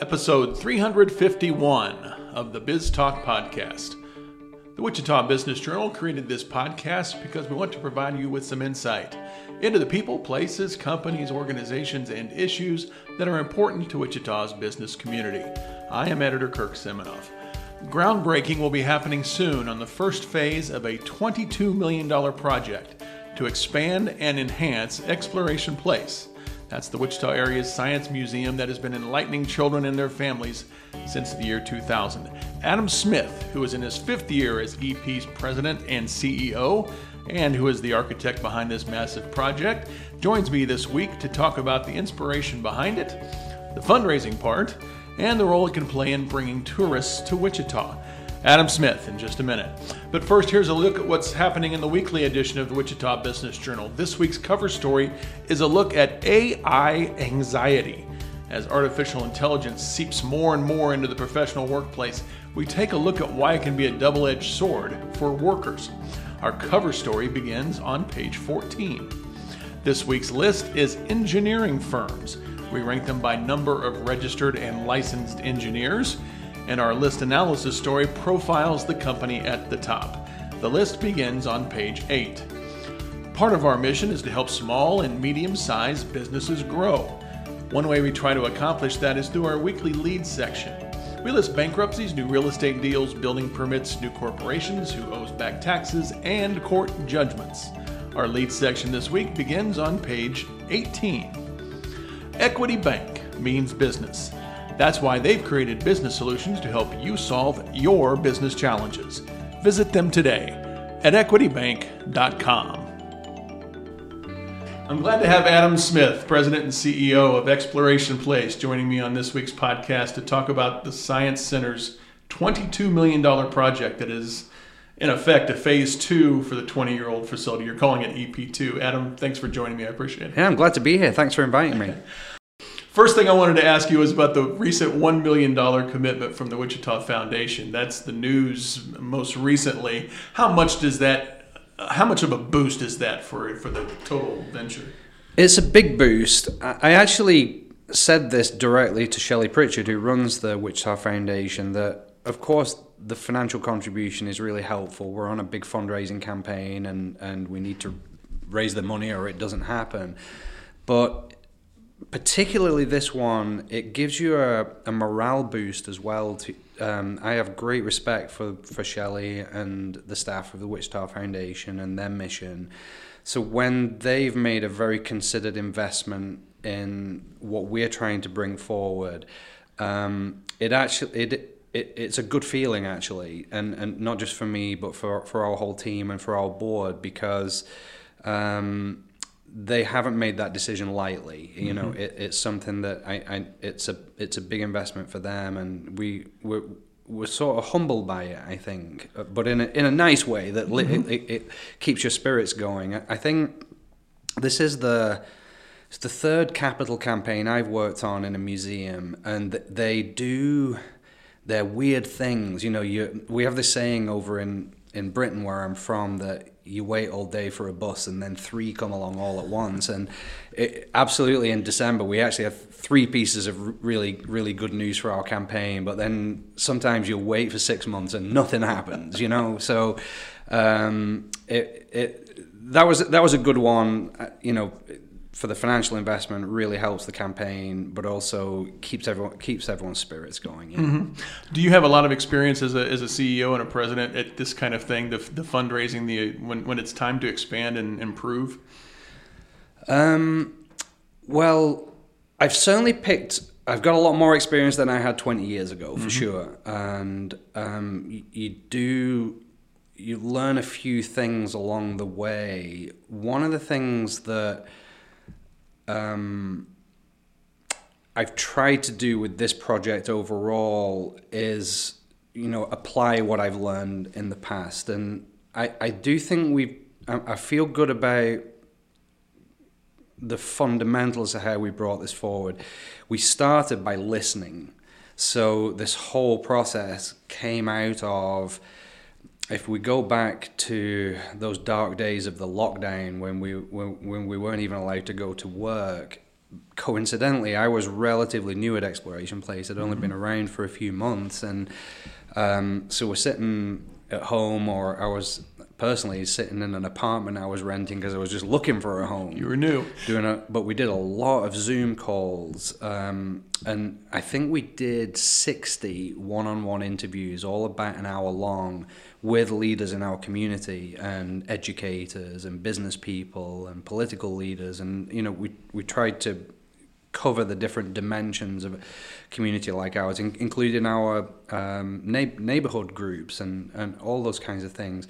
Episode 351 of the Biz Talk Podcast. The Wichita Business Journal created this podcast because we want to provide you with some insight into the people, places, companies, organizations, and issues that are important to Wichita's business community. I am editor Kirk Seminoff. Groundbreaking will be happening soon on the first phase of a $22 million project to expand and enhance Exploration Place. That's the Wichita area's science museum that has been enlightening children and their families since the year 2000. Adam Smith, who is in his fifth year as EP's president and CEO, and who is the architect behind this massive project, joins me this week to talk about the inspiration behind it, the fundraising part, and the role it can play in bringing tourists to Wichita. Adam Smith in just a minute. But first, here's a look at what's happening in the weekly edition of the Wichita Business Journal. This week's cover story is a look at AI anxiety. As artificial intelligence seeps more and more into the professional workplace, we take a look at why it can be a double edged sword for workers. Our cover story begins on page 14. This week's list is engineering firms. We rank them by number of registered and licensed engineers and our list analysis story profiles the company at the top. The list begins on page 8. Part of our mission is to help small and medium sized businesses grow. One way we try to accomplish that is through our weekly leads section. We list bankruptcies, new real estate deals, building permits, new corporations, who owes back taxes, and court judgments. Our leads section this week begins on page 18. Equity Bank means business. That's why they've created business solutions to help you solve your business challenges. Visit them today at equitybank.com. I'm glad to have Adam Smith, President and CEO of Exploration Place, joining me on this week's podcast to talk about the Science Center's $22 million project that is, in effect, a phase two for the 20 year old facility. You're calling it EP2. Adam, thanks for joining me. I appreciate it. Yeah, I'm glad to be here. Thanks for inviting me. First thing I wanted to ask you was about the recent $1 million commitment from the Wichita Foundation. That's the news most recently. How much does that, how much of a boost is that for, for the total venture? It's a big boost. I actually said this directly to Shelley Pritchard, who runs the Wichita Foundation, that of course the financial contribution is really helpful. We're on a big fundraising campaign and, and we need to raise the money or it doesn't happen. But particularly this one, it gives you a, a morale boost as well. To, um, I have great respect for, for Shelley and the staff of the Wichita Foundation and their mission. So when they've made a very considered investment in what we're trying to bring forward, um, it actually it, it it's a good feeling actually, and and not just for me, but for for our whole team and for our board because. Um, they haven't made that decision lightly. You mm-hmm. know, it, it's something that I, I, it's a it's a big investment for them, and we we're, we're sort of humbled by it. I think, but in a, in a nice way that mm-hmm. it, it, keeps your spirits going. I think this is the it's the third capital campaign I've worked on in a museum, and they do their weird things. You know, you we have this saying over in in Britain where I'm from that you wait all day for a bus and then three come along all at once. And it, absolutely in December, we actually have three pieces of really, really good news for our campaign. But then sometimes you'll wait for six months and nothing happens, you know? So um, it, it, that was, that was a good one. Uh, you know, for the financial investment really helps the campaign, but also keeps everyone keeps everyone's spirits going. Know? mm-hmm. Do you have a lot of experience as a, as a CEO and a president at this kind of thing, the, the fundraising, the when when it's time to expand and improve? Um, well, I've certainly picked. I've got a lot more experience than I had 20 years ago, for mm-hmm. sure. And um, you, you do you learn a few things along the way. One of the things that um, I've tried to do with this project overall is, you know, apply what I've learned in the past. And I, I do think we I feel good about the fundamentals of how we brought this forward. We started by listening. So this whole process came out of if we go back to those dark days of the lockdown when we when, when we weren't even allowed to go to work, coincidentally, I was relatively new at Exploration Place. I'd only mm-hmm. been around for a few months, and um, so we're sitting at home, or I was personally sitting in an apartment I was renting because I was just looking for a home. You were new. Doing a, but we did a lot of Zoom calls, um, and I think we did 60 one-on-one interviews, all about an hour long, with leaders in our community and educators and business people and political leaders, and you know we we tried to cover the different dimensions of a community like ours, in, including our um, na- neighborhood groups and, and all those kinds of things.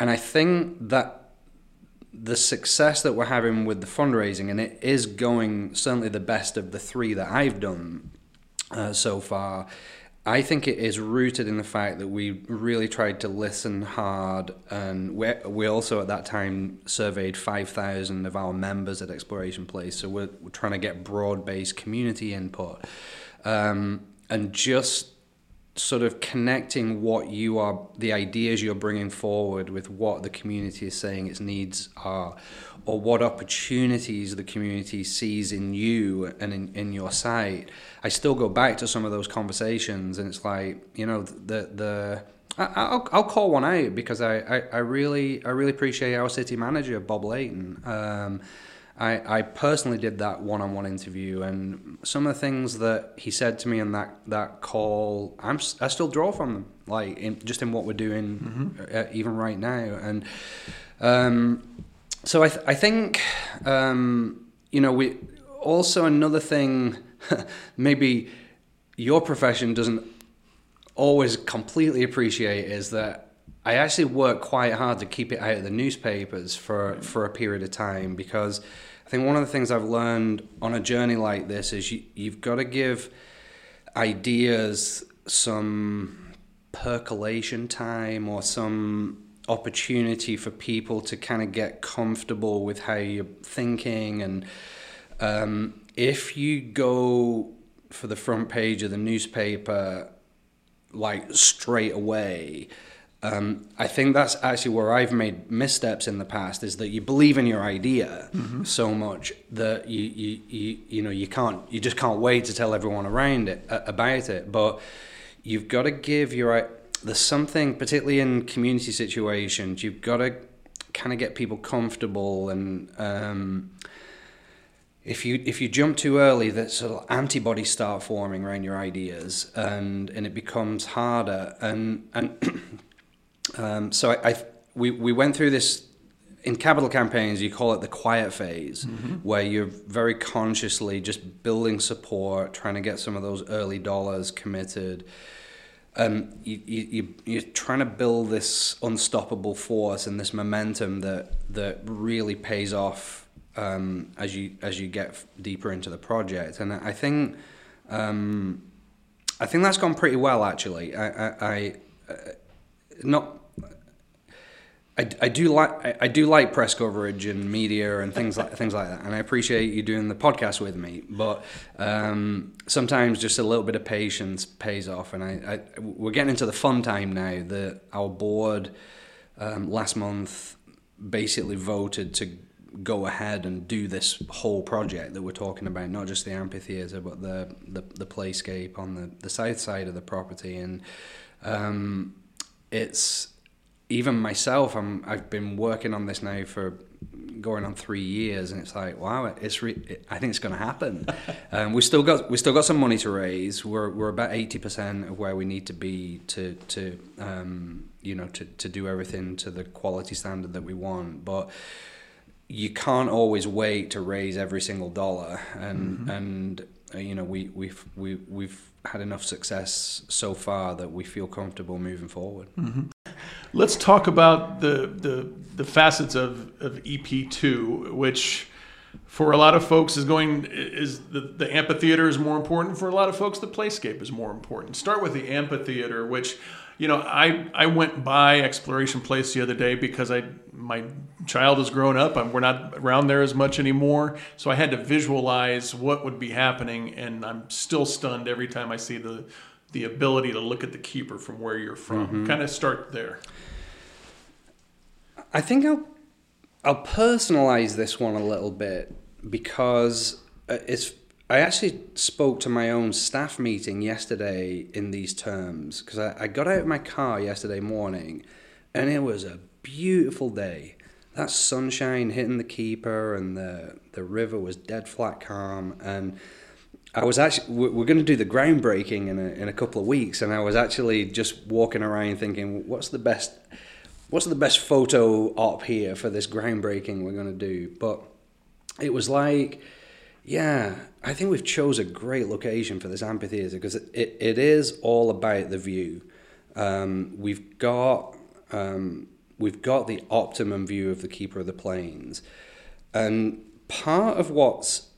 And I think that the success that we're having with the fundraising, and it is going certainly the best of the three that I've done uh, so far. I think it is rooted in the fact that we really tried to listen hard, and we we also at that time surveyed five thousand of our members at Exploration Place. So we're, we're trying to get broad based community input, um, and just sort of connecting what you are, the ideas you're bringing forward with what the community is saying its needs are, or what opportunities the community sees in you and in, in your site. I still go back to some of those conversations, and it's like, you know, the, the, I, will I'll call one out because I, I, I really I really appreciate our city manager Bob Layton. Um, I, I personally did that one-on-one interview, and some of the things that he said to me in that, that call, I'm I still draw from them, like in, just in what we're doing, mm-hmm. uh, even right now. And um, so I th- I think um, you know we also another thing, maybe your profession doesn't always completely appreciate is that I actually work quite hard to keep it out of the newspapers for for a period of time because I think one of the things I've learned on a journey like this is you, you've got to give ideas some percolation time or some opportunity for people to kind of get comfortable with how you're thinking and um, if you go for the front page of the newspaper like straight away um, I think that's actually where I've made missteps in the past is that you believe in your idea mm-hmm. so much that you, you, you, you know you can't you just can't wait to tell everyone around it uh, about it but you've got to give your there's something particularly in community situations you've got to kind of get people comfortable and um, if you if you jump too early, that sort of antibodies start forming around your ideas, and and it becomes harder. And and um, so I, I, we, we went through this in capital campaigns, you call it the quiet phase, mm-hmm. where you're very consciously just building support, trying to get some of those early dollars committed. Um, you, you, you're trying to build this unstoppable force and this momentum that, that really pays off um, as you as you get deeper into the project. And I think um, I think that's gone pretty well actually. I, I, I uh, not I, I do like I do like press coverage and media and things like things like that, and I appreciate you doing the podcast with me. But um, sometimes just a little bit of patience pays off, and I, I we're getting into the fun time now. That our board um, last month basically voted to go ahead and do this whole project that we're talking about, not just the amphitheater, but the the, the playscape on the, the south side of the property, and um, it's even myself, I'm I've been working on this now for going on three years, and it's like wow, it's re- it, I think it's going to happen. um, we still got we still got some money to raise. We're we're about eighty percent of where we need to be to to um, you know to to do everything to the quality standard that we want, but you can't always wait to raise every single dollar and mm-hmm. and you know we we've we, we've had enough success so far that we feel comfortable moving forward. Mm-hmm. Let's talk about the the, the facets of, of EP2, which for a lot of folks is going is the, the amphitheater is more important. For a lot of folks, the playscape is more important. Start with the amphitheater, which you know, I I went by Exploration Place the other day because I my child has grown up. I'm, we're not around there as much anymore, so I had to visualize what would be happening, and I'm still stunned every time I see the the ability to look at the keeper from where you're from. Mm-hmm. Kind of start there. I think I'll I'll personalize this one a little bit because uh, it's. I actually spoke to my own staff meeting yesterday in these terms because I, I got out of my car yesterday morning, and it was a beautiful day. That sunshine hitting the keeper, and the the river was dead flat calm, and I was actually we're going to do the groundbreaking in a, in a couple of weeks, and I was actually just walking around thinking, what's the best, what's the best photo op here for this groundbreaking we're going to do? But it was like, yeah, I think we've chose a great location for this amphitheater because it, it, it is all about the view. Um, we've got um, we've got the optimum view of the keeper of the plains, and part of what's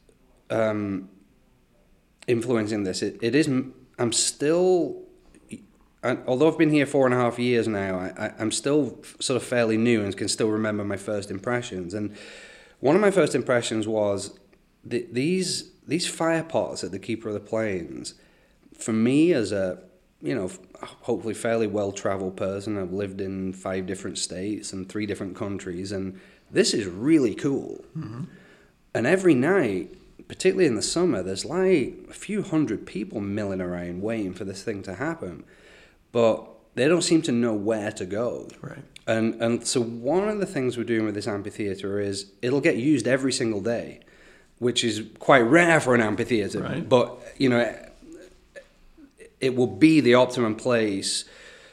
um, influencing this. It, it is. I'm still. although I've been here four and a half years now, I, I'm still sort of fairly new and can still remember my first impressions. And one of my first impressions was the, these these fire pots at the Keeper of the Plains. For me, as a you know, hopefully fairly well traveled person, I've lived in five different states and three different countries, and this is really cool. Mm-hmm. And every night particularly in the summer, there's like a few hundred people milling around waiting for this thing to happen, but they don't seem to know where to go. Right. And and so one of the things we're doing with this amphitheater is it'll get used every single day, which is quite rare for an amphitheater. Right. But you know, it will be the optimum place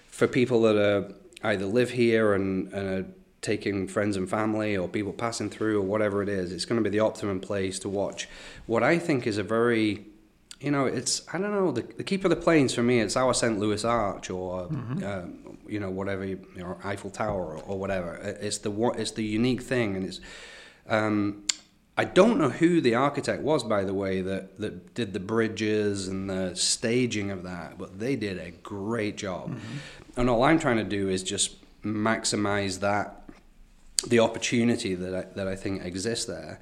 for people that are either live here and, and are taking friends and family or people passing through or whatever it is. It's going to be the optimum place to watch what I think is a very you know, it's I don't know the, the keeper of the plains for me. It's our St. Louis Arch or mm-hmm. uh, you know whatever you know, Eiffel Tower or, or, whatever. It's the it's the unique thing, and it's. Um, I don't know who the architect was, by the way, that, that did the bridges and the staging of that, but they did a great job. Mm-hmm. And all I'm trying to do is just maximize that the opportunity that I, that I think exists there.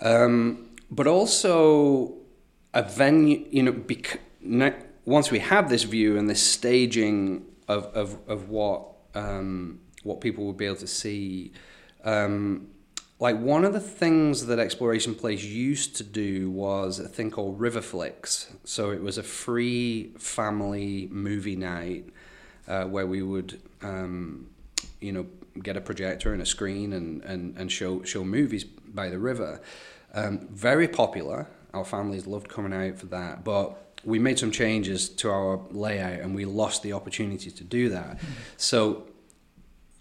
Um, but also a venue, you know, bec- ne- once we have this view and this staging of, of, of what, um, what people will be able to see, um, like one of the things that Exploration Place used to do was a thing called Riverflix. So it was a free family movie night uh, where we would, um, you know, get a projector and a screen and, and, and show show movies by the river. Um, very popular. Our families loved coming out for that, but we made some changes to our layout and we lost the opportunity to do that. So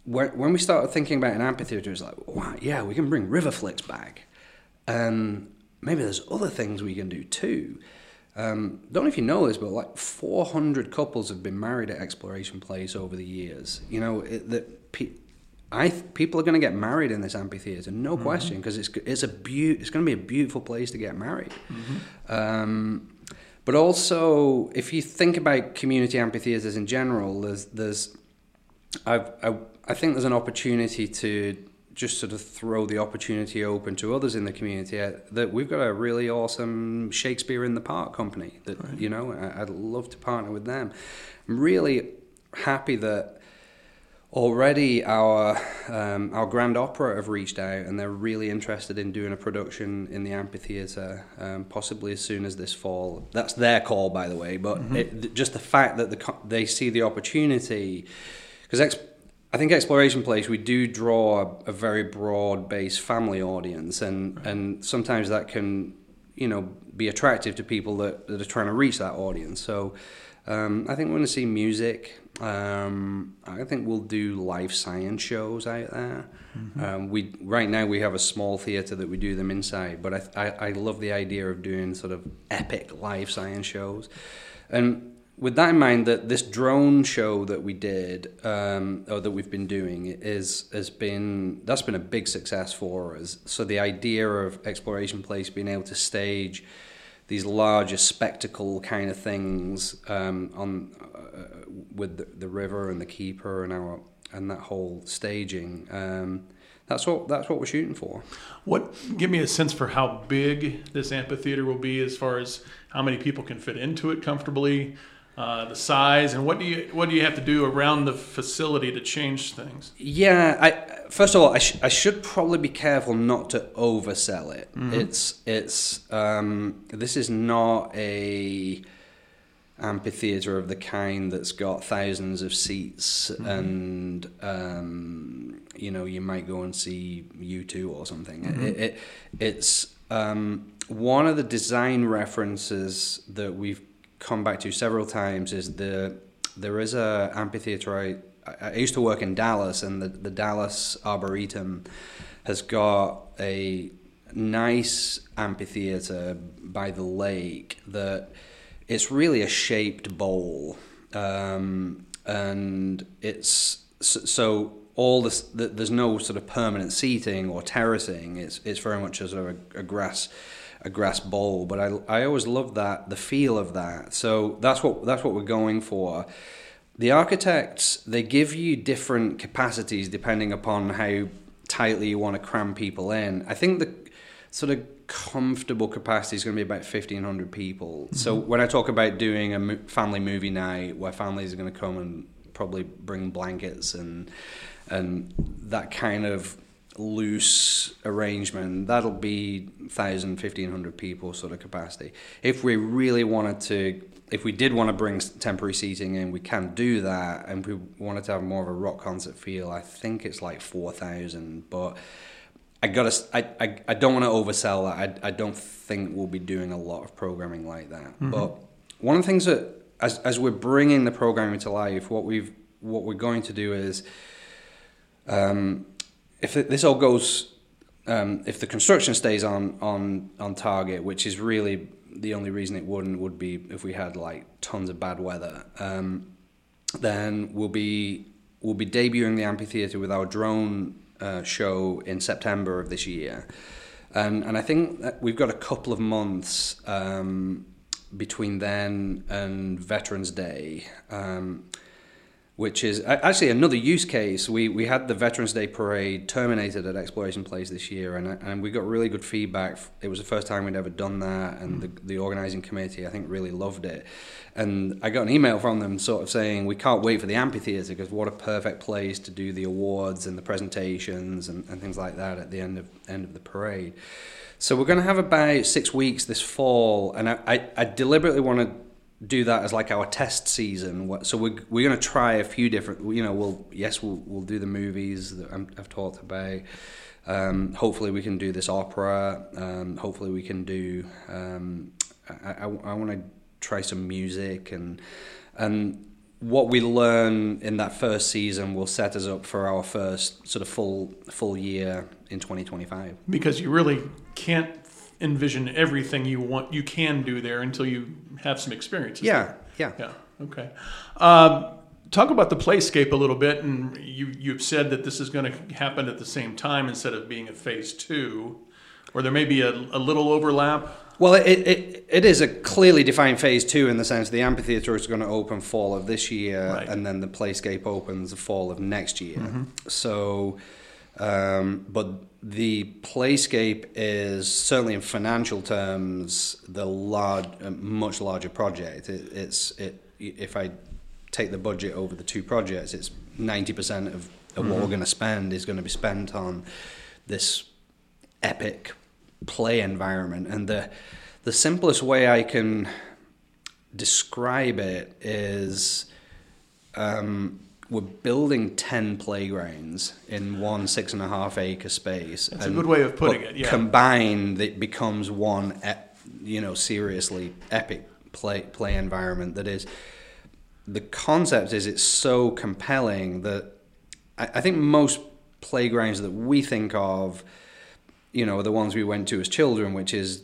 when, when we started thinking about an amphitheater, it was like, wow, yeah, we can bring Riverflix back. And maybe there's other things we can do too. Um, don't know if you know this, but like 400 couples have been married at Exploration Place over the years. You know, it, that I people are going to get married in this amphitheater, no mm-hmm. question, because it's it's a be- it's going to be a beautiful place to get married. Mm-hmm. Um, but also, if you think about community amphitheaters in general, there's there's I've, I I think there's an opportunity to just sort of throw the opportunity open to others in the community uh, that we've got a really awesome Shakespeare in the Park company that right. you know I'd love to partner with them. I'm really happy that already our um, our Grand Opera have reached out and they're really interested in doing a production in the amphitheater, um, possibly as soon as this fall. That's their call, by the way. But mm-hmm. it, just the fact that the, they see the opportunity, because ex- I think Exploration Place we do draw a, a very broad based family audience, and right. and sometimes that can you know be attractive to people that, that are trying to reach that audience. So. Um, I think we're going to see music. Um, I think we'll do life science shows out there. Mm-hmm. Um, we right now we have a small theater that we do them inside, but I, I, I love the idea of doing sort of epic life science shows, and with that in mind, that this drone show that we did um, or that we've been doing is has been that's been a big success for us. So the idea of Exploration Place being able to stage these larger spectacle kind of things um, on uh, with the, the, river and the keeper and our and that whole staging. Um, that's what that's what we're shooting for. What give me a sense for how big this amphitheater will be, as far as how many people can fit into it comfortably. Uh, the size, and what do you what do you have to do around the facility to change things? Yeah, I first of all, I, sh- I should probably be careful not to oversell it. It's it's um, this is not a amphitheater of the kind that's got thousands of seats and um, you know you might go and see U2 or something. It, it, it's um, one of the design references that we've come back to several times is the there is a amphitheater I, I used to work in Dallas and the, the Dallas Arboretum has got a nice amphitheater by the lake that it's really a shaped bowl um, and it's so all this there's no sort of permanent seating or terracing. It's it's very much as a, a grass a grass bowl. But I, I always loved that the feel of that. So that's what that's what we're going for. The architects they give you different capacities depending upon how tightly you want to cram people in. I think the sort of comfortable capacity is going to be about 1500 people. Mm-hmm. So when I talk about doing a family movie night where families are going to come and probably bring blankets and and that kind of loose arrangement, that'll be 1,000, 1,500 people sort of capacity. If we really wanted to, if we did want to bring temporary seating in, we can do that. And we wanted to have more of a rock concert feel, I think it's like 4,000. But I gotta, I, I, I don't want to oversell that. I, I don't think we'll be doing a lot of programming like that. Mm-hmm. But one of the things that, as, as we're bringing the programming to life, what we've, what we're going to do is, um, if this all goes, um, if the construction stays on on on target, which is really the only reason it wouldn't would be if we had like tons of bad weather. Um, then we'll be we'll be debuting the amphitheater with our drone uh, show in September of this year, and and I think we've got a couple of months um, between then and Veterans Day. Um, which is actually another use case. We we had the Veterans Day parade terminated at Exploration Place this year, and and we got really good feedback. It was the first time we'd ever done that, and the the organizing committee I think really loved it. And I got an email from them sort of saying we can't wait for the amphitheater because what a perfect place to do the awards and the presentations and, and things like that at the end of end of the parade. So we're going to have about six weeks this fall, and I, I, I deliberately want to do that as like our test season. So we're, we're going to try a few different, you know, we'll, yes, we'll, we'll do the movies that i have talked about. Um, hopefully we can do this opera. Um, hopefully we can do, um, I, I, I want to try some music and, and what we learn in that first season will set us up for our first sort of full, full year in 2025. Because you really can't envision everything you want you can do there until you have some experience. Yeah, yeah, yeah. Okay. Um, talk about the playscape a little bit, and you you've said that this is going to happen at the same time instead of being a phase two, or there may be a, a little overlap. Well, it, it it is a clearly defined phase two in the sense the amphitheater is going to open fall of this year, right. and then the playscape opens the fall of next year. Mm-hmm. So, um, but the playscape is certainly in financial terms the large, much larger project. It, it's it if I take the budget over the two projects, it's ninety percent of, of mm-hmm. what we're going to spend is going to be spent on this epic play environment. And the the simplest way I can describe it is. Um, we're building 10 playgrounds in one six and a half acre space. That's and, a good way of putting it, yeah. Combined, it becomes one, you know, seriously epic play, play environment that is, the concept is it's so compelling that I, I think most playgrounds that we think of, you know, are the ones we went to as children, which is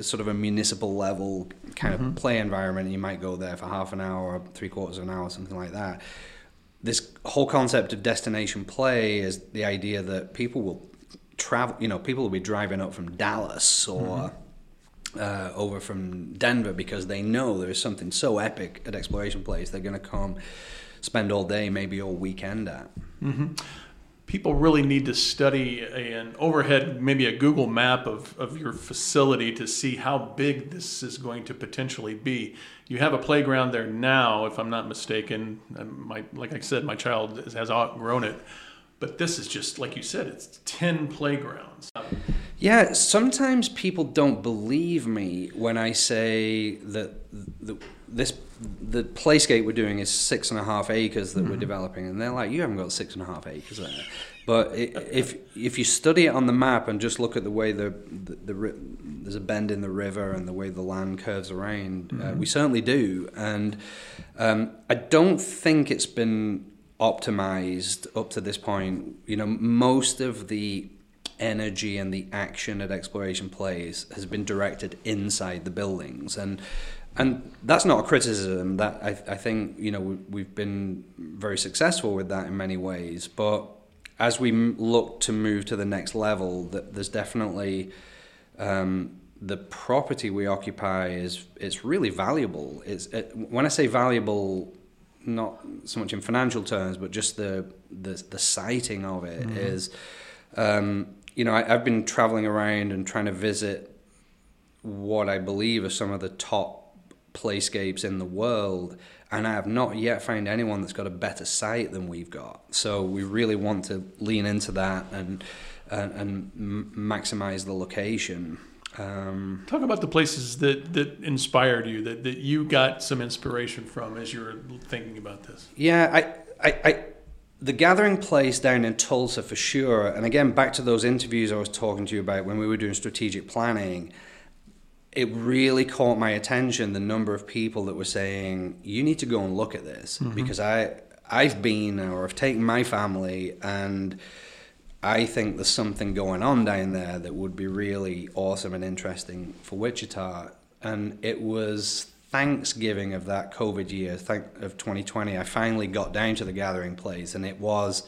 sort of a municipal level kind mm-hmm. of play environment. You might go there for half an hour, three quarters of an hour, something like that this whole concept of destination play is the idea that people will travel. You know, people will be driving up from Dallas or. Mm-hmm. Uh, over from Denver because they know there's something so epic at Exploration Place. They're going to come spend all day, maybe all weekend at. Mm-hmm. people really need to study an overhead, maybe a Google map of, of your facility to see how big this is going to potentially be. You have a playground there now, if I'm not mistaken. My, like I said, my child has outgrown it. But this is just, like you said, it's 10 playgrounds. Yeah, sometimes people don't believe me when I say that the, this the playscape we're doing is six and a half acres that mm-hmm. we're developing, and they're like, "You haven't got six and a half acres there." But if if you study it on the map and just look at the way the, the, the there's a bend in the river and the way the land curves around, mm-hmm. uh, we certainly do. And um, I don't think it's been optimized up to this point. You know, most of the energy and the action at Exploration Place has been directed inside the buildings and and that's not a criticism that I, I think you know we, we've been very successful with that in many ways but as we look to move to the next level that there's definitely um, the property we occupy is it's really valuable it's it, when I say valuable not so much in financial terms but just the the, the siting of it mm-hmm. is um, you know, I, I've been traveling around and trying to visit what I believe are some of the top playscapes in the world, and I have not yet found anyone that's got a better site than we've got. So we really want to lean into that and and, and maximize the location. Um, Talk about the places that, that inspired you, that, that you got some inspiration from as you were thinking about this. Yeah, I, I, I the gathering place down in Tulsa for sure. And again, back to those interviews I was talking to you about when we were doing strategic planning, it really caught my attention the number of people that were saying, "You need to go and look at this," mm-hmm. because I I've been or I've taken my family and. I think there's something going on down there that would be really awesome and interesting for Wichita. And it was Thanksgiving of that COVID year, of 2020, I finally got down to the gathering place, and it was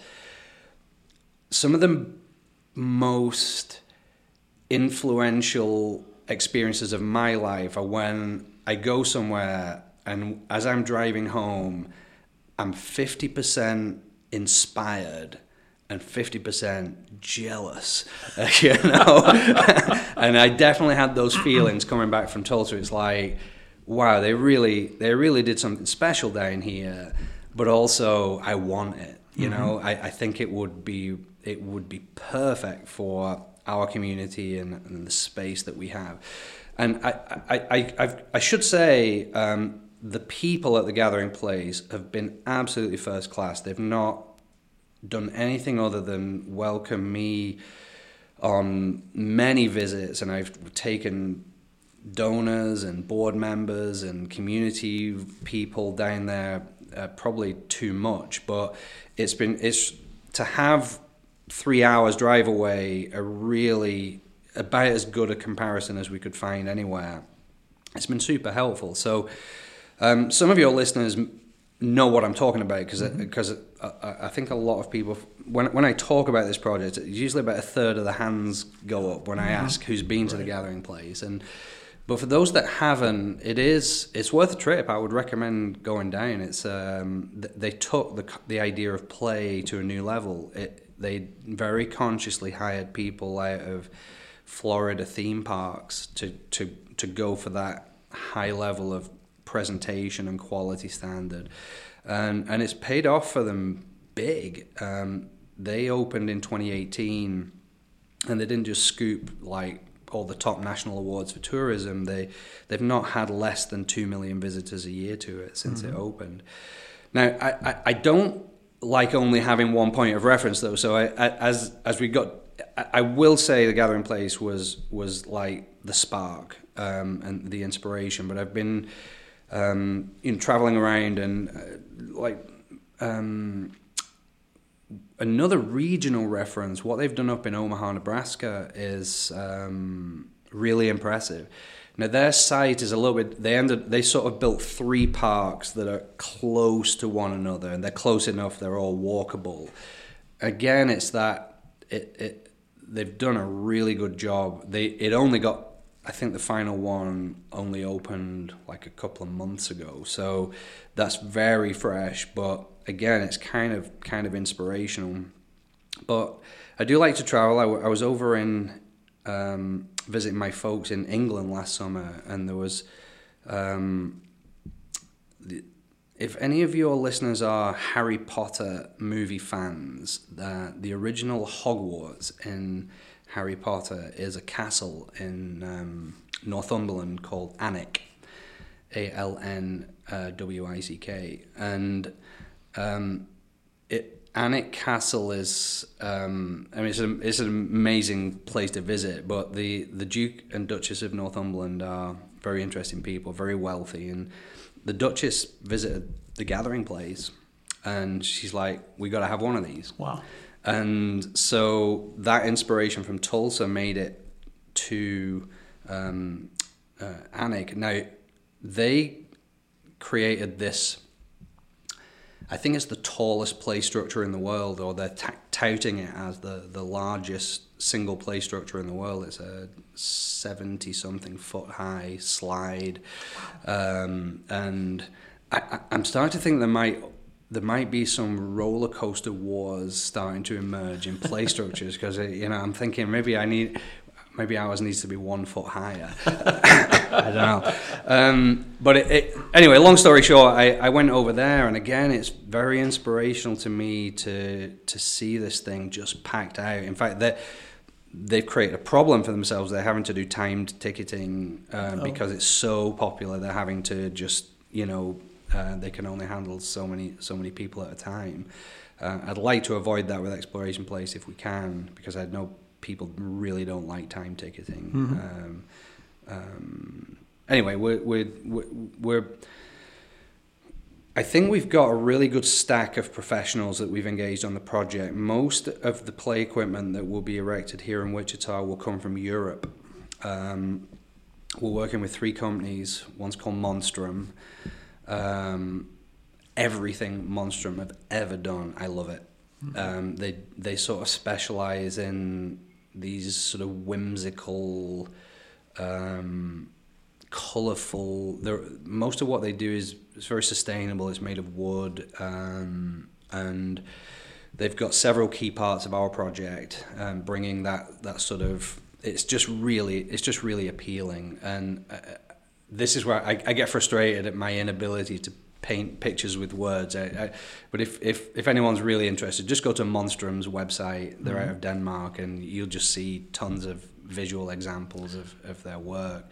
some of the most influential experiences of my life are when I go somewhere and as I'm driving home, I'm 50% inspired and 50% jealous, you know? and I definitely had those feelings coming back from Tulsa. It's like, wow, they really they really did something special down here, but also I want it. You mm-hmm. know, I, I think it would be it would be perfect for our community and, and the space that we have. And I I, I, I've, I should say um, the people at the Gathering Place have been absolutely first class. They've not done anything other than welcome me on many visits, and I've taken donors and board members and community people down there uh, probably too much but it's been it's to have three hours drive away a really about as good a comparison as we could find anywhere it's been super helpful so um, some of your listeners know what I'm talking about because mm-hmm. because I, I, think a lot of people when when I talk about this project usually about a third of the hands go up when I mm-hmm. ask who's been right. to the gathering place and but for those that haven't, it is it's worth a trip. I would recommend going down. It's um, they took the the idea of play to a new level. It, they very consciously hired people out of Florida theme parks to to to go for that high level of presentation and quality standard, and and it's paid off for them big. Um, they opened in 2018, and they didn't just scoop like all the top national awards for tourism, they they've not had less than two million visitors a year to it since mm-hmm. it opened. Now, I, I, I, don't like only having one point of reference though. So I, I, as as we got, I, will say the Gathering Place was was like the spark um, and the inspiration. But I've been um, you know traveling around and uh, like. Um, another regional reference, what they've done up in Omaha, Nebraska, is um, really impressive. Now their site is a little bit. They ended. They sort of built three parks that are close to one another, and they're close enough. They're all walkable. Again, it's that it. it they've done a really good job. They it only got. I think the final one only opened like a couple of months ago, so that's very fresh. But again, it's kind of kind of inspirational. but I do like to travel. I, was over in um, visiting my folks in England last summer, and there was. Um, if any of your listeners are Harry Potter movie fans, uh, the original Hogwarts in Harry Potter is a castle in um, Northumberland called Alnwick, A L N W I C K, and um, it Alnwick Castle is, um, I mean, it's, a, it's an amazing place to visit. But the the Duke and Duchess of Northumberland are very interesting people, very wealthy, and the Duchess visited the Gathering place, and she's like, "We got to have one of these." Wow. And so that inspiration from Tulsa made it to um, uh. Now, they created this I think it's the tallest play structure in the world, or they're t- touting it as the, the largest single play structure in the world. It's a 70 something foot high slide. Um, and I, am starting to think there might there might be some roller coaster wars starting to emerge in play structures because you know I'm thinking maybe I need maybe ours needs to be one foot higher. I don't know. Um, but it, it, anyway, long story short, I, I went over there, and again, it's very inspirational to me to to see this thing just packed out. In fact, they they've created a problem for themselves. They're having to do timed ticketing um, oh. because it's so popular. They're having to just you know uh, they can only handle so many so many people at a time. Uh, I'd like to avoid that with Exploration Place if we can, because I know people really don't like time ticketing. Mm-hmm. Um, um, anyway, we're, we're, we're, I think we've got a really good stack of professionals that we've engaged on the project. Most of the play equipment that will be erected here in Wichita will come from Europe. Um, we're working with three companies. One's called Monstrum. Um, everything Monstrum have ever done, I love it. Mm-hmm. Um, they they sort of specialize in these sort of whimsical, um, colorful. most of what they do is, is very sustainable. It's made of wood, um, and they've got several key parts of our project, um, bringing that that sort of. It's just really, it's just really appealing, and uh, this is where I, I get frustrated at my inability to paint pictures with words. I, I, but if, if, if anyone's really interested, just go to Monstrum's website. They're mm-hmm. out of Denmark, and you'll just see tons of visual examples of, of their work.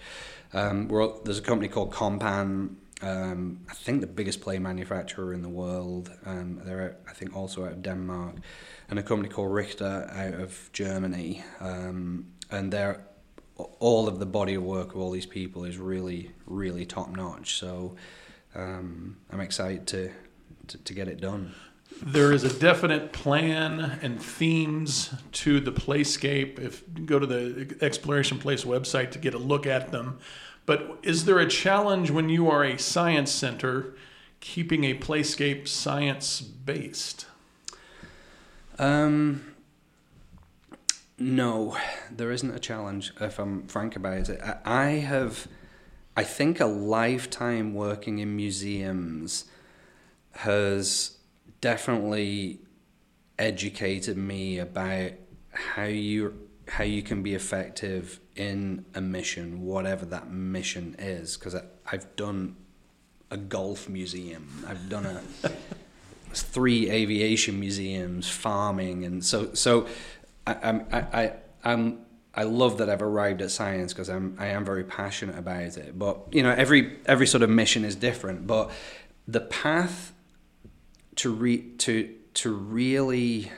Um, there's a company called Kompan. Um, I think the biggest play manufacturer in the world. Um, they're out, I think also out of Denmark, and a company called Richter out of Germany. Um, and they're all of the body of work of all these people is really, really top notch. So um, I'm excited to, to, to get it done. There is a definite plan and themes to the playscape. If you go to the Exploration Place website to get a look at them, but is there a challenge when you are a science center keeping a playscape science based? Um, no, there isn't a challenge. If I'm frank about it, I have I think a lifetime working in museums has definitely educated me about how you how you can be effective in a mission, whatever that mission is. Because I've done a golf museum, I've done a three aviation museums, farming, and so so I, I, I I'm I love that I've arrived at science because I'm I am very passionate about it. But you know, every every sort of mission is different. But the path to re to to really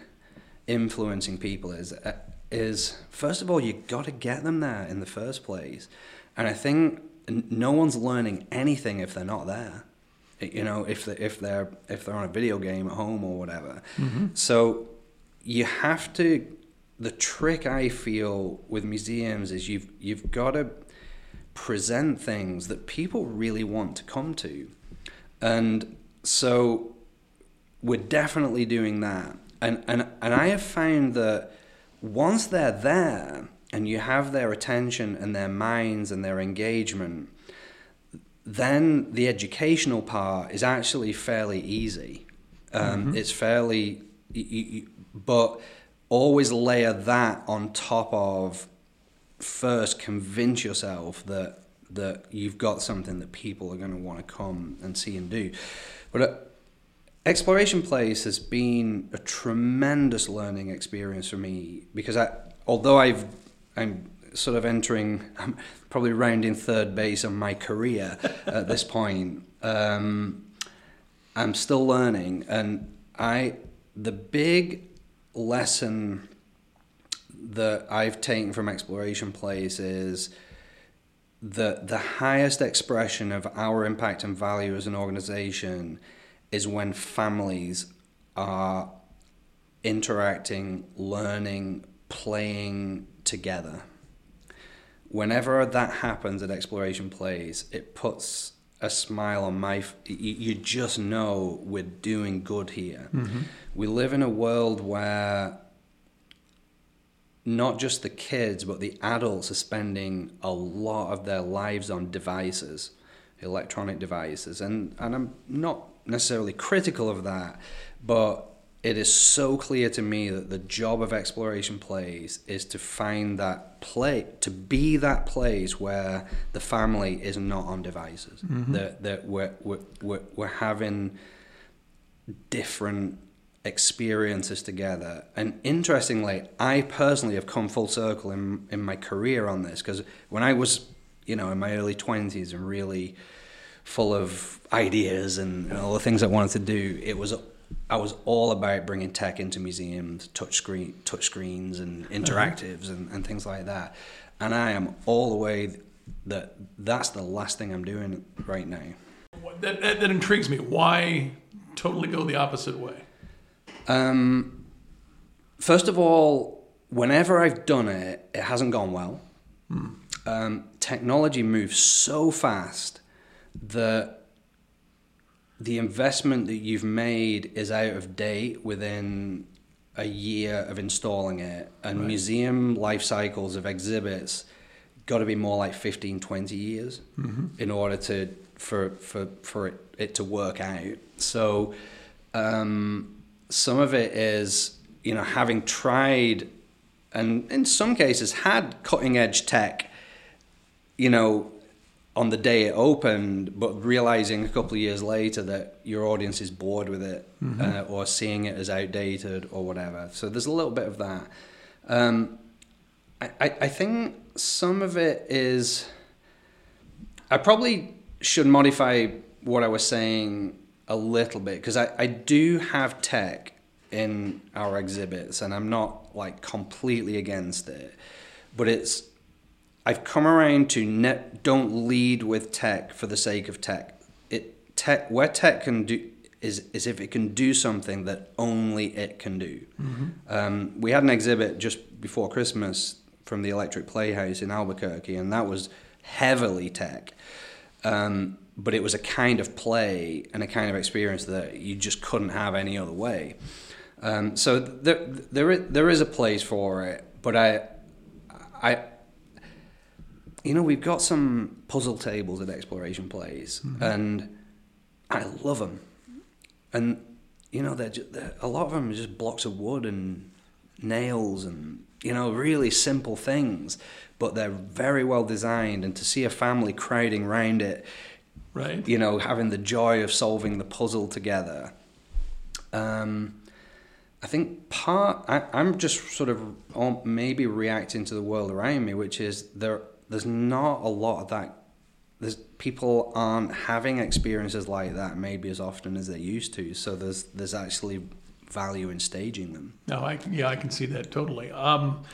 influencing people is uh, is first of all you got to get them there in the first place, and I think no one's learning anything if they're not there. You know, if they, if they're if they're on a video game at home or whatever. Mm-hmm. So you have to the trick I feel with museums is you've you've got to present things that people really want to come to, and so we're definitely doing that. And and and I have found that once they're there and you have their attention and their minds and their engagement, then the educational part is actually fairly easy. Um, mm-hmm. It's fairly, but always layer that on top of first convince yourself that that you've got something that people are going to want to come and see and do. But uh, Exploration Place has been a tremendous learning experience for me because I, although I've, I'm sort of entering, I'm probably rounding third base on my career at this point. Um, I'm still learning, and I, the big lesson that I've taken from Exploration Place is the the highest expression of our impact and value as an organization is when families are interacting, learning, playing together. Whenever that happens at Exploration Place, it puts a smile on my f- you, you just know we're doing good here. Mm-hmm. We live in a world where not just the kids, but the adults are spending a lot of their lives on devices, electronic devices. And, and I'm not necessarily critical of that, but it is so clear to me that the job of Exploration Place is to find that play, to be that place where the family is not on devices, mm-hmm. that, that we're, we're, we're, we're having different experiences together. And interestingly, I personally have come full circle in in my career on this because when I was, you know, in my early twenties and really full of ideas and, and all the things I wanted to do, it was I was all about bringing tech into museums, touch screen, touch screens, and uh-huh. interactives uh-huh. and, and things like that. And I am all the way that that's the last thing I'm doing right now. That, that, that intrigues me. Why totally go the opposite way? Um, first of all, whenever I've done it, it hasn't gone well. Hmm. Um, technology moves so fast that the investment that you've made is out of date within a year of installing it and right. museum life cycles of exhibits got to be more like 15 20 years mm-hmm. in order to for for for it, it to work out so um, some of it is you know having tried and in some cases had cutting edge tech you know on the day it opened but realizing a couple of years later that your audience is bored with it mm-hmm. uh, or seeing it as outdated or whatever so there's a little bit of that um, I, I think some of it is i probably should modify what i was saying a little bit because I, I do have tech in our exhibits and I'm not like completely against it but it's I've come around to net don't lead with tech for the sake of tech it tech where tech can do is is if it can do something that only it can do mm-hmm. um, we had an exhibit just before Christmas from the Electric Playhouse in Albuquerque and that was heavily tech um, but it was a kind of play and a kind of experience that you just couldn't have any other way. Um, so there, there, is, there is a place for it, but I, I, you know, we've got some puzzle tables at Exploration Place, mm-hmm. and I love them. And you know, they're, just, they're, a lot of them are just blocks of wood and nails, and you know, really simple things, but they're very well designed. And to see a family crowding around it right you know having the joy of solving the puzzle together um, I think part I, am just sort of maybe reacting to the world around me, which is there. There's not a lot of that. There's people aren't having experiences like that maybe as often as they used to. So there's there's actually value in staging them. No, I yeah I can see that totally. Um,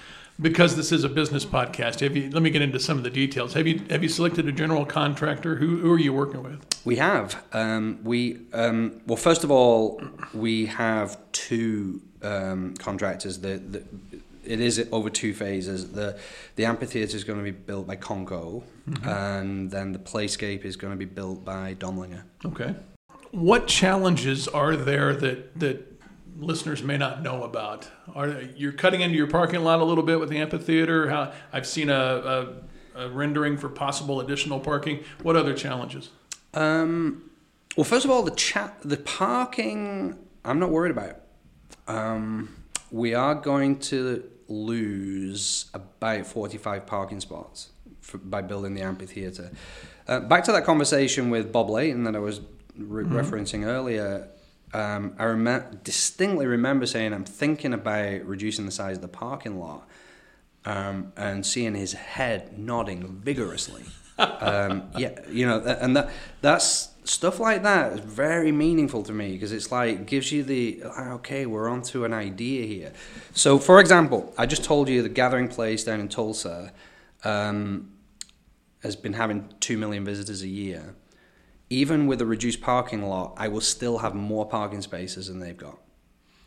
because this is a business podcast, have you? Let me get into some of the details. Have you have you selected a general contractor? Who who are you working with? We have. Um, we um, well, first of all, we have two um, contractors. The, the it is over two phases. The the amphitheater is going to be built by Conco, mm-hmm. and then the playscape is going to be built by Dondlinger. Okay. What challenges are there that that listeners may not know about? Are you're cutting into your parking lot a little bit with the amphitheater? How I've seen a, a, a rendering for possible additional parking. What other challenges? Um, well, first of all, the chat, the parking, I'm not worried about. Um, we are going to lose about 45 parking spots for, by building the amphitheatre. Uh, back to that conversation with Bob Layton that I was re- mm-hmm. referencing earlier. Um, I rem- distinctly remember saying, I'm thinking about reducing the size of the parking lot um, and seeing his head nodding vigorously. um, yeah, you know, and that that's stuff like that is very meaningful to me because it's like gives you the okay, we're onto an idea here. So, for example, I just told you the Gathering Place down in Tulsa um, has been having two million visitors a year. Even with a reduced parking lot, I will still have more parking spaces than they've got.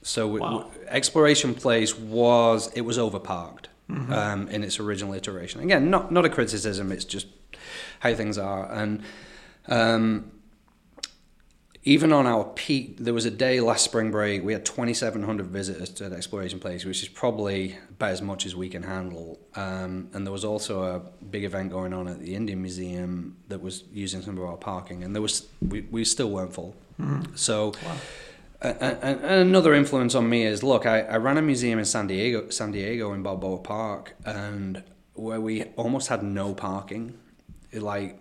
So, wow. Exploration Place was it was overparked. Mm-hmm. Um, in its original iteration. Again, not not a criticism. It's just how things are. And um, even on our peak, there was a day last spring break, we had 2,700 visitors to the Exploration Place, which is probably about as much as we can handle. Um, and there was also a big event going on at the Indian Museum that was using some of our parking, and there was we, we still weren't full. Mm-hmm. So. Wow. And, another influence on me is look, I, I ran a museum in San Diego, San Diego in Balboa Park, and where we almost had no parking It, like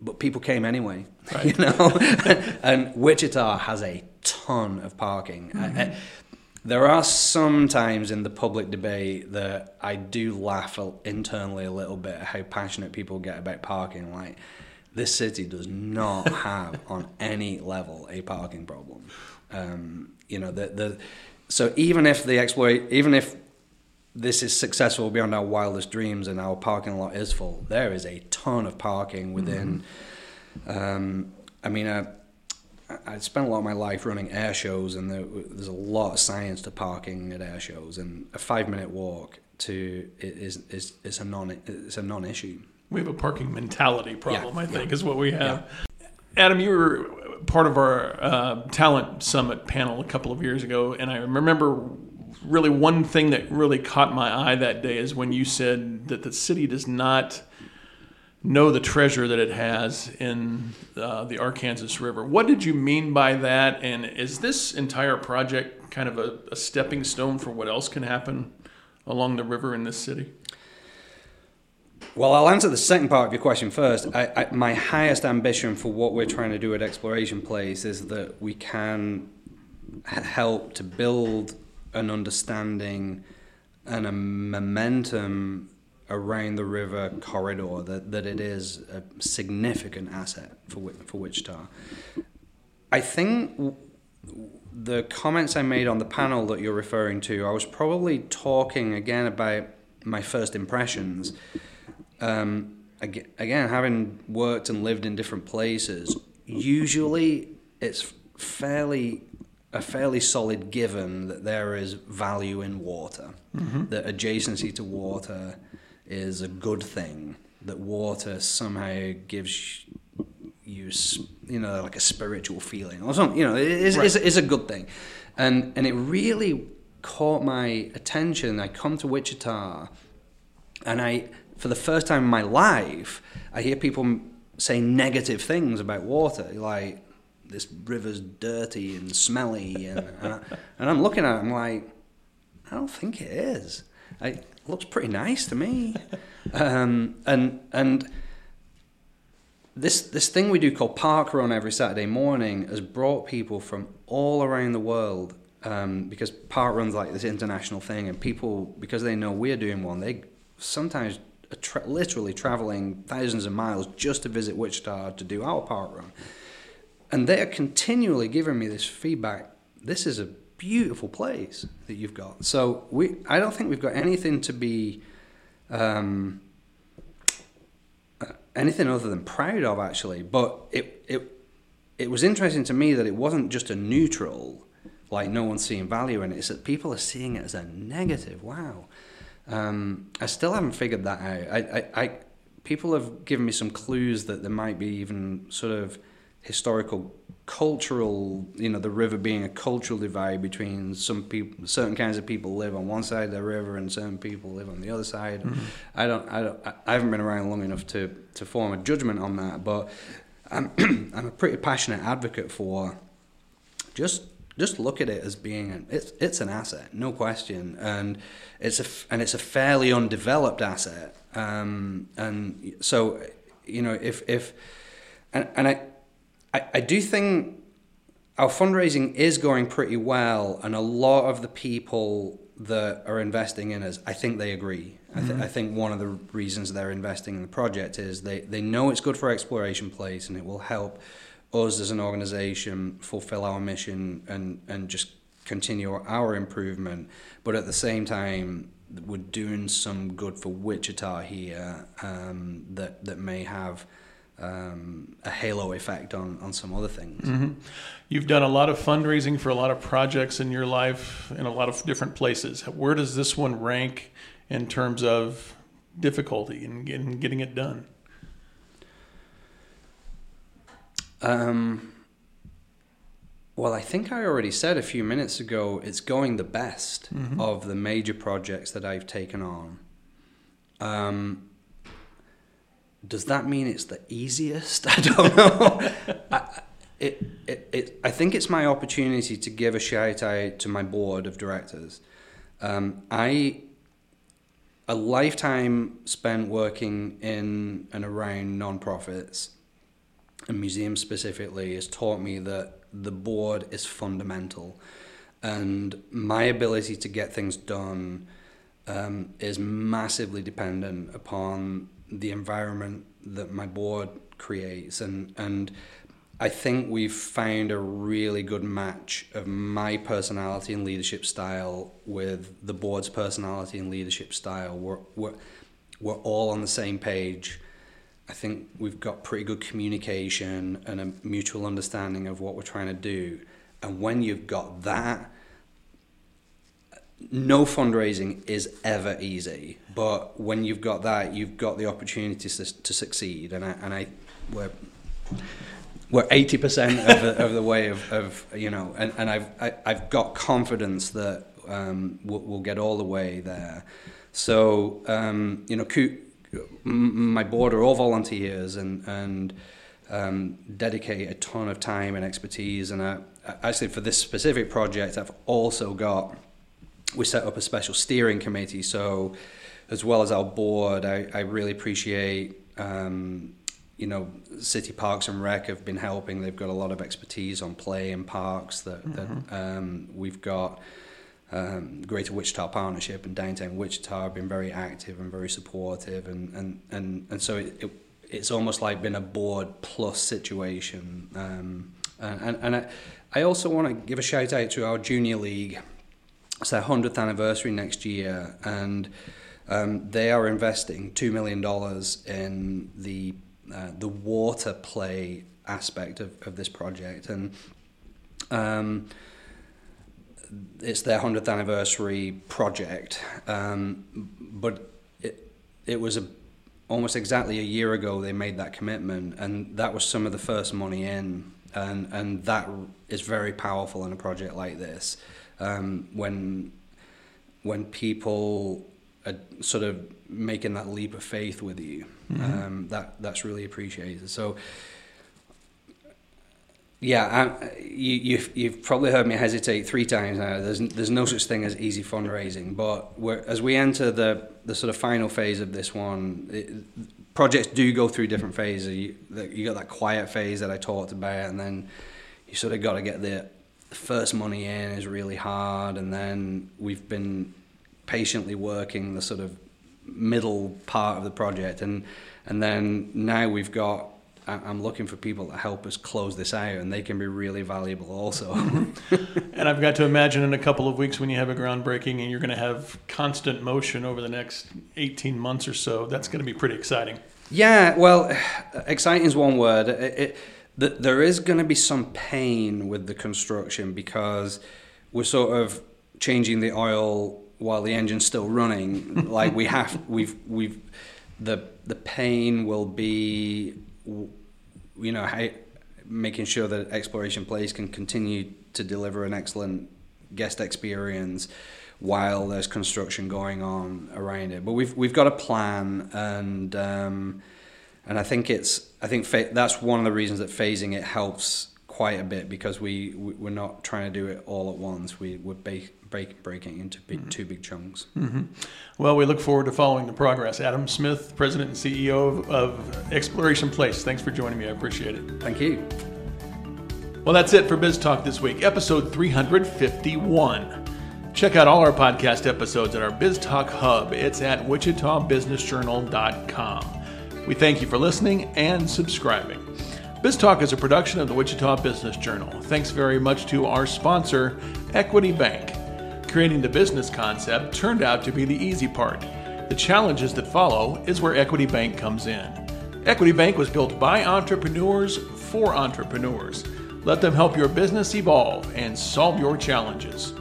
but people came anyway, right. you know. and Wichita has a ton of parking. Mm-hmm. I, I, there are some times in the public debate that I do laugh internally a little bit at how passionate people get about parking. Like this city does not have on any level a parking problem. Um, you know the the so even if the exploit even if this is successful beyond our wildest dreams and our parking lot is full. There is a ton of parking within. Mm-hmm. Um, I mean, I, I spent a lot of my life running air shows, and there, there's a lot of science to parking at air shows, and a five minute walk to is is is a non it's a non issue. We have a parking mentality problem, yeah, I think, yeah. is what we have. Yeah. Adam, you were part of our uh, talent summit panel a couple of years ago, and I remember really one thing that really caught my eye that day is when you said that the city does not know the treasure that it has in uh, the Arkansas River. What did you mean by that? And is this entire project kind of a, a stepping stone for what else can happen along the river in this city? Well, I'll answer the second part of your question first. I, I, my highest ambition for what we're trying to do at Exploration Place is that we can help to build an understanding and a momentum around the river corridor that, that it is a significant asset for for Wichita. I think the comments I made on the panel that you're referring to, I was probably talking again about my first impressions. Um, again, having worked and lived in different places, usually it's fairly a fairly solid given that there is value in water, mm-hmm. that adjacency to water is a good thing, that water somehow gives you, you know, like a spiritual feeling or something. You know, it is, right. it's, it's a good thing, and and it really caught my attention. I come to Wichita, and I, for the first time in my life, I hear people say negative things about water, like this river's dirty and smelly, and and, I, and I'm looking at it, I'm like, I don't think it is. it looks pretty nice to me, um, and and this this thing we do called Park Run every Saturday morning has brought people from all around the world um, because Park Run's like this international thing, and people because they know we're doing one, they sometimes tra- literally traveling thousands of miles just to visit Wichita to do our Park Run and they are continually giving me this feedback. This is a beautiful place that you've got. So we, I don't think we've got anything to be, um, uh, anything other than proud of actually. But it, it, it was interesting to me that it wasn't just a neutral, like no one's seeing value in it. It's that people are seeing it as a negative. Wow. Um, I still haven't figured that out. I, I, I, people have given me some clues that there might be even sort of historical cultural you know the river being a cultural divide between some people certain kinds of people live on one side of the river and certain people live on the other side mm-hmm. i don't i don't i haven't been around long enough to to form a judgment on that but i'm i'm a pretty passionate advocate for just just look at it as being an, it's it's an asset, no question, and it's a and it's a fairly undeveloped asset. Um, and so, you know, if if and and I I, I do think our fundraising is going pretty well, and a lot of the people that are investing in us, I think they agree. Mm-hmm. I, th- I, think one of the reasons they're investing in the project is they, they know it's good for Exploration Place and it will help us as an organization fulfill our mission and, and just continue our improvement. But at the same time, we're doing some good for Wichita here um, that, that may have um, a halo effect on, on some other things. Mm-hmm. You've done a lot of fundraising for a lot of projects in your life in a lot of different places. Where does this one rank in terms of difficulty in, in getting it done? Um, well, I think I already said a few minutes ago it's going the best mm-hmm. of the major projects that I've taken on. Um, does that mean it's the easiest? I don't know. I, it, it, it, I think it's my opportunity to give a shout out to my board of directors. Um, I a lifetime spent working in and around nonprofits and museums specifically has taught me that the board is fundamental, and my ability to get things done um, is massively dependent upon the environment that my board creates and and I think we've found a really good match of my personality and leadership style with the board's personality and leadership style. We're, we're, we're all on the same page. I think we've got pretty good communication and a mutual understanding of what we're trying to do. And when you've got that, no fundraising is ever easy, but when you've got that, you've got the opportunity to, to succeed. And I, and I, we're, we're 80% of the, of the way of, of, you know, and, and I've, I, i have got confidence that um, we'll, we'll, get all the way there. So, um, you know, my board are all volunteers and, and um, dedicate a ton of time and expertise. And I, actually, for this specific project, I've also got we set up a special steering committee. So, as well as our board, I, I really appreciate. Um, you know, City Parks and Rec have been helping. They've got a lot of expertise on play and parks. That, mm-hmm. that um, we've got um, Greater Wichita Partnership and Downtown Wichita have been very active and very supportive, and and and, and so it, it it's almost like been a board plus situation. Um, and and I, I also want to give a shout out to our junior league it's their 100th anniversary next year, and um, they are investing $2 million in the, uh, the water play aspect of, of this project. And um, it's their 100th anniversary project. Um, but it, it was a, almost exactly a year ago they made that commitment, and that was some of the first money in. And, and that is very powerful in a project like this um, when when people are sort of making that leap of faith with you. Mm-hmm. Um, that that's really appreciated. So. Yeah, I, you, you've you've probably heard me hesitate three times now. There's there's no such thing as easy fundraising, but as we enter the the sort of final phase of this one, it, projects do go through different phases. You, you got that quiet phase that I talked about, and then you sort of got to get the the first money in is really hard, and then we've been patiently working the sort of middle part of the project, and and then now we've got. I'm looking for people to help us close this out, and they can be really valuable also. and I've got to imagine in a couple of weeks when you have a groundbreaking and you're going to have constant motion over the next 18 months or so, that's going to be pretty exciting. Yeah, well, exciting is one word. It, it, there is going to be some pain with the construction because we're sort of changing the oil while the engine's still running. like we have, we've, we've, the the pain will be, you know, how, making sure that Exploration Place can continue to deliver an excellent guest experience while there's construction going on around it. But we've we've got a plan and. Um, and I think it's I think fa- that's one of the reasons that phasing it helps quite a bit because we, we we're not trying to do it all at once. We we're break, break, breaking into big, mm-hmm. two big chunks. Mm-hmm. Well, we look forward to following the progress. Adam Smith, President and CEO of, of Exploration Place. Thanks for joining me. I appreciate it. Thank you. Well, that's it for Biz Talk this week, episode 351. Check out all our podcast episodes at our Biz Talk hub. It's at wichitabusinessjournal.com. We thank you for listening and subscribing. BizTalk is a production of the Wichita Business Journal. Thanks very much to our sponsor, Equity Bank. Creating the business concept turned out to be the easy part. The challenges that follow is where Equity Bank comes in. Equity Bank was built by entrepreneurs for entrepreneurs. Let them help your business evolve and solve your challenges.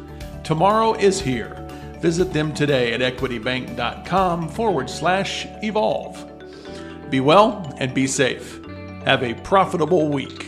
Tomorrow is here. Visit them today at equitybank.com forward slash evolve. Be well and be safe. Have a profitable week.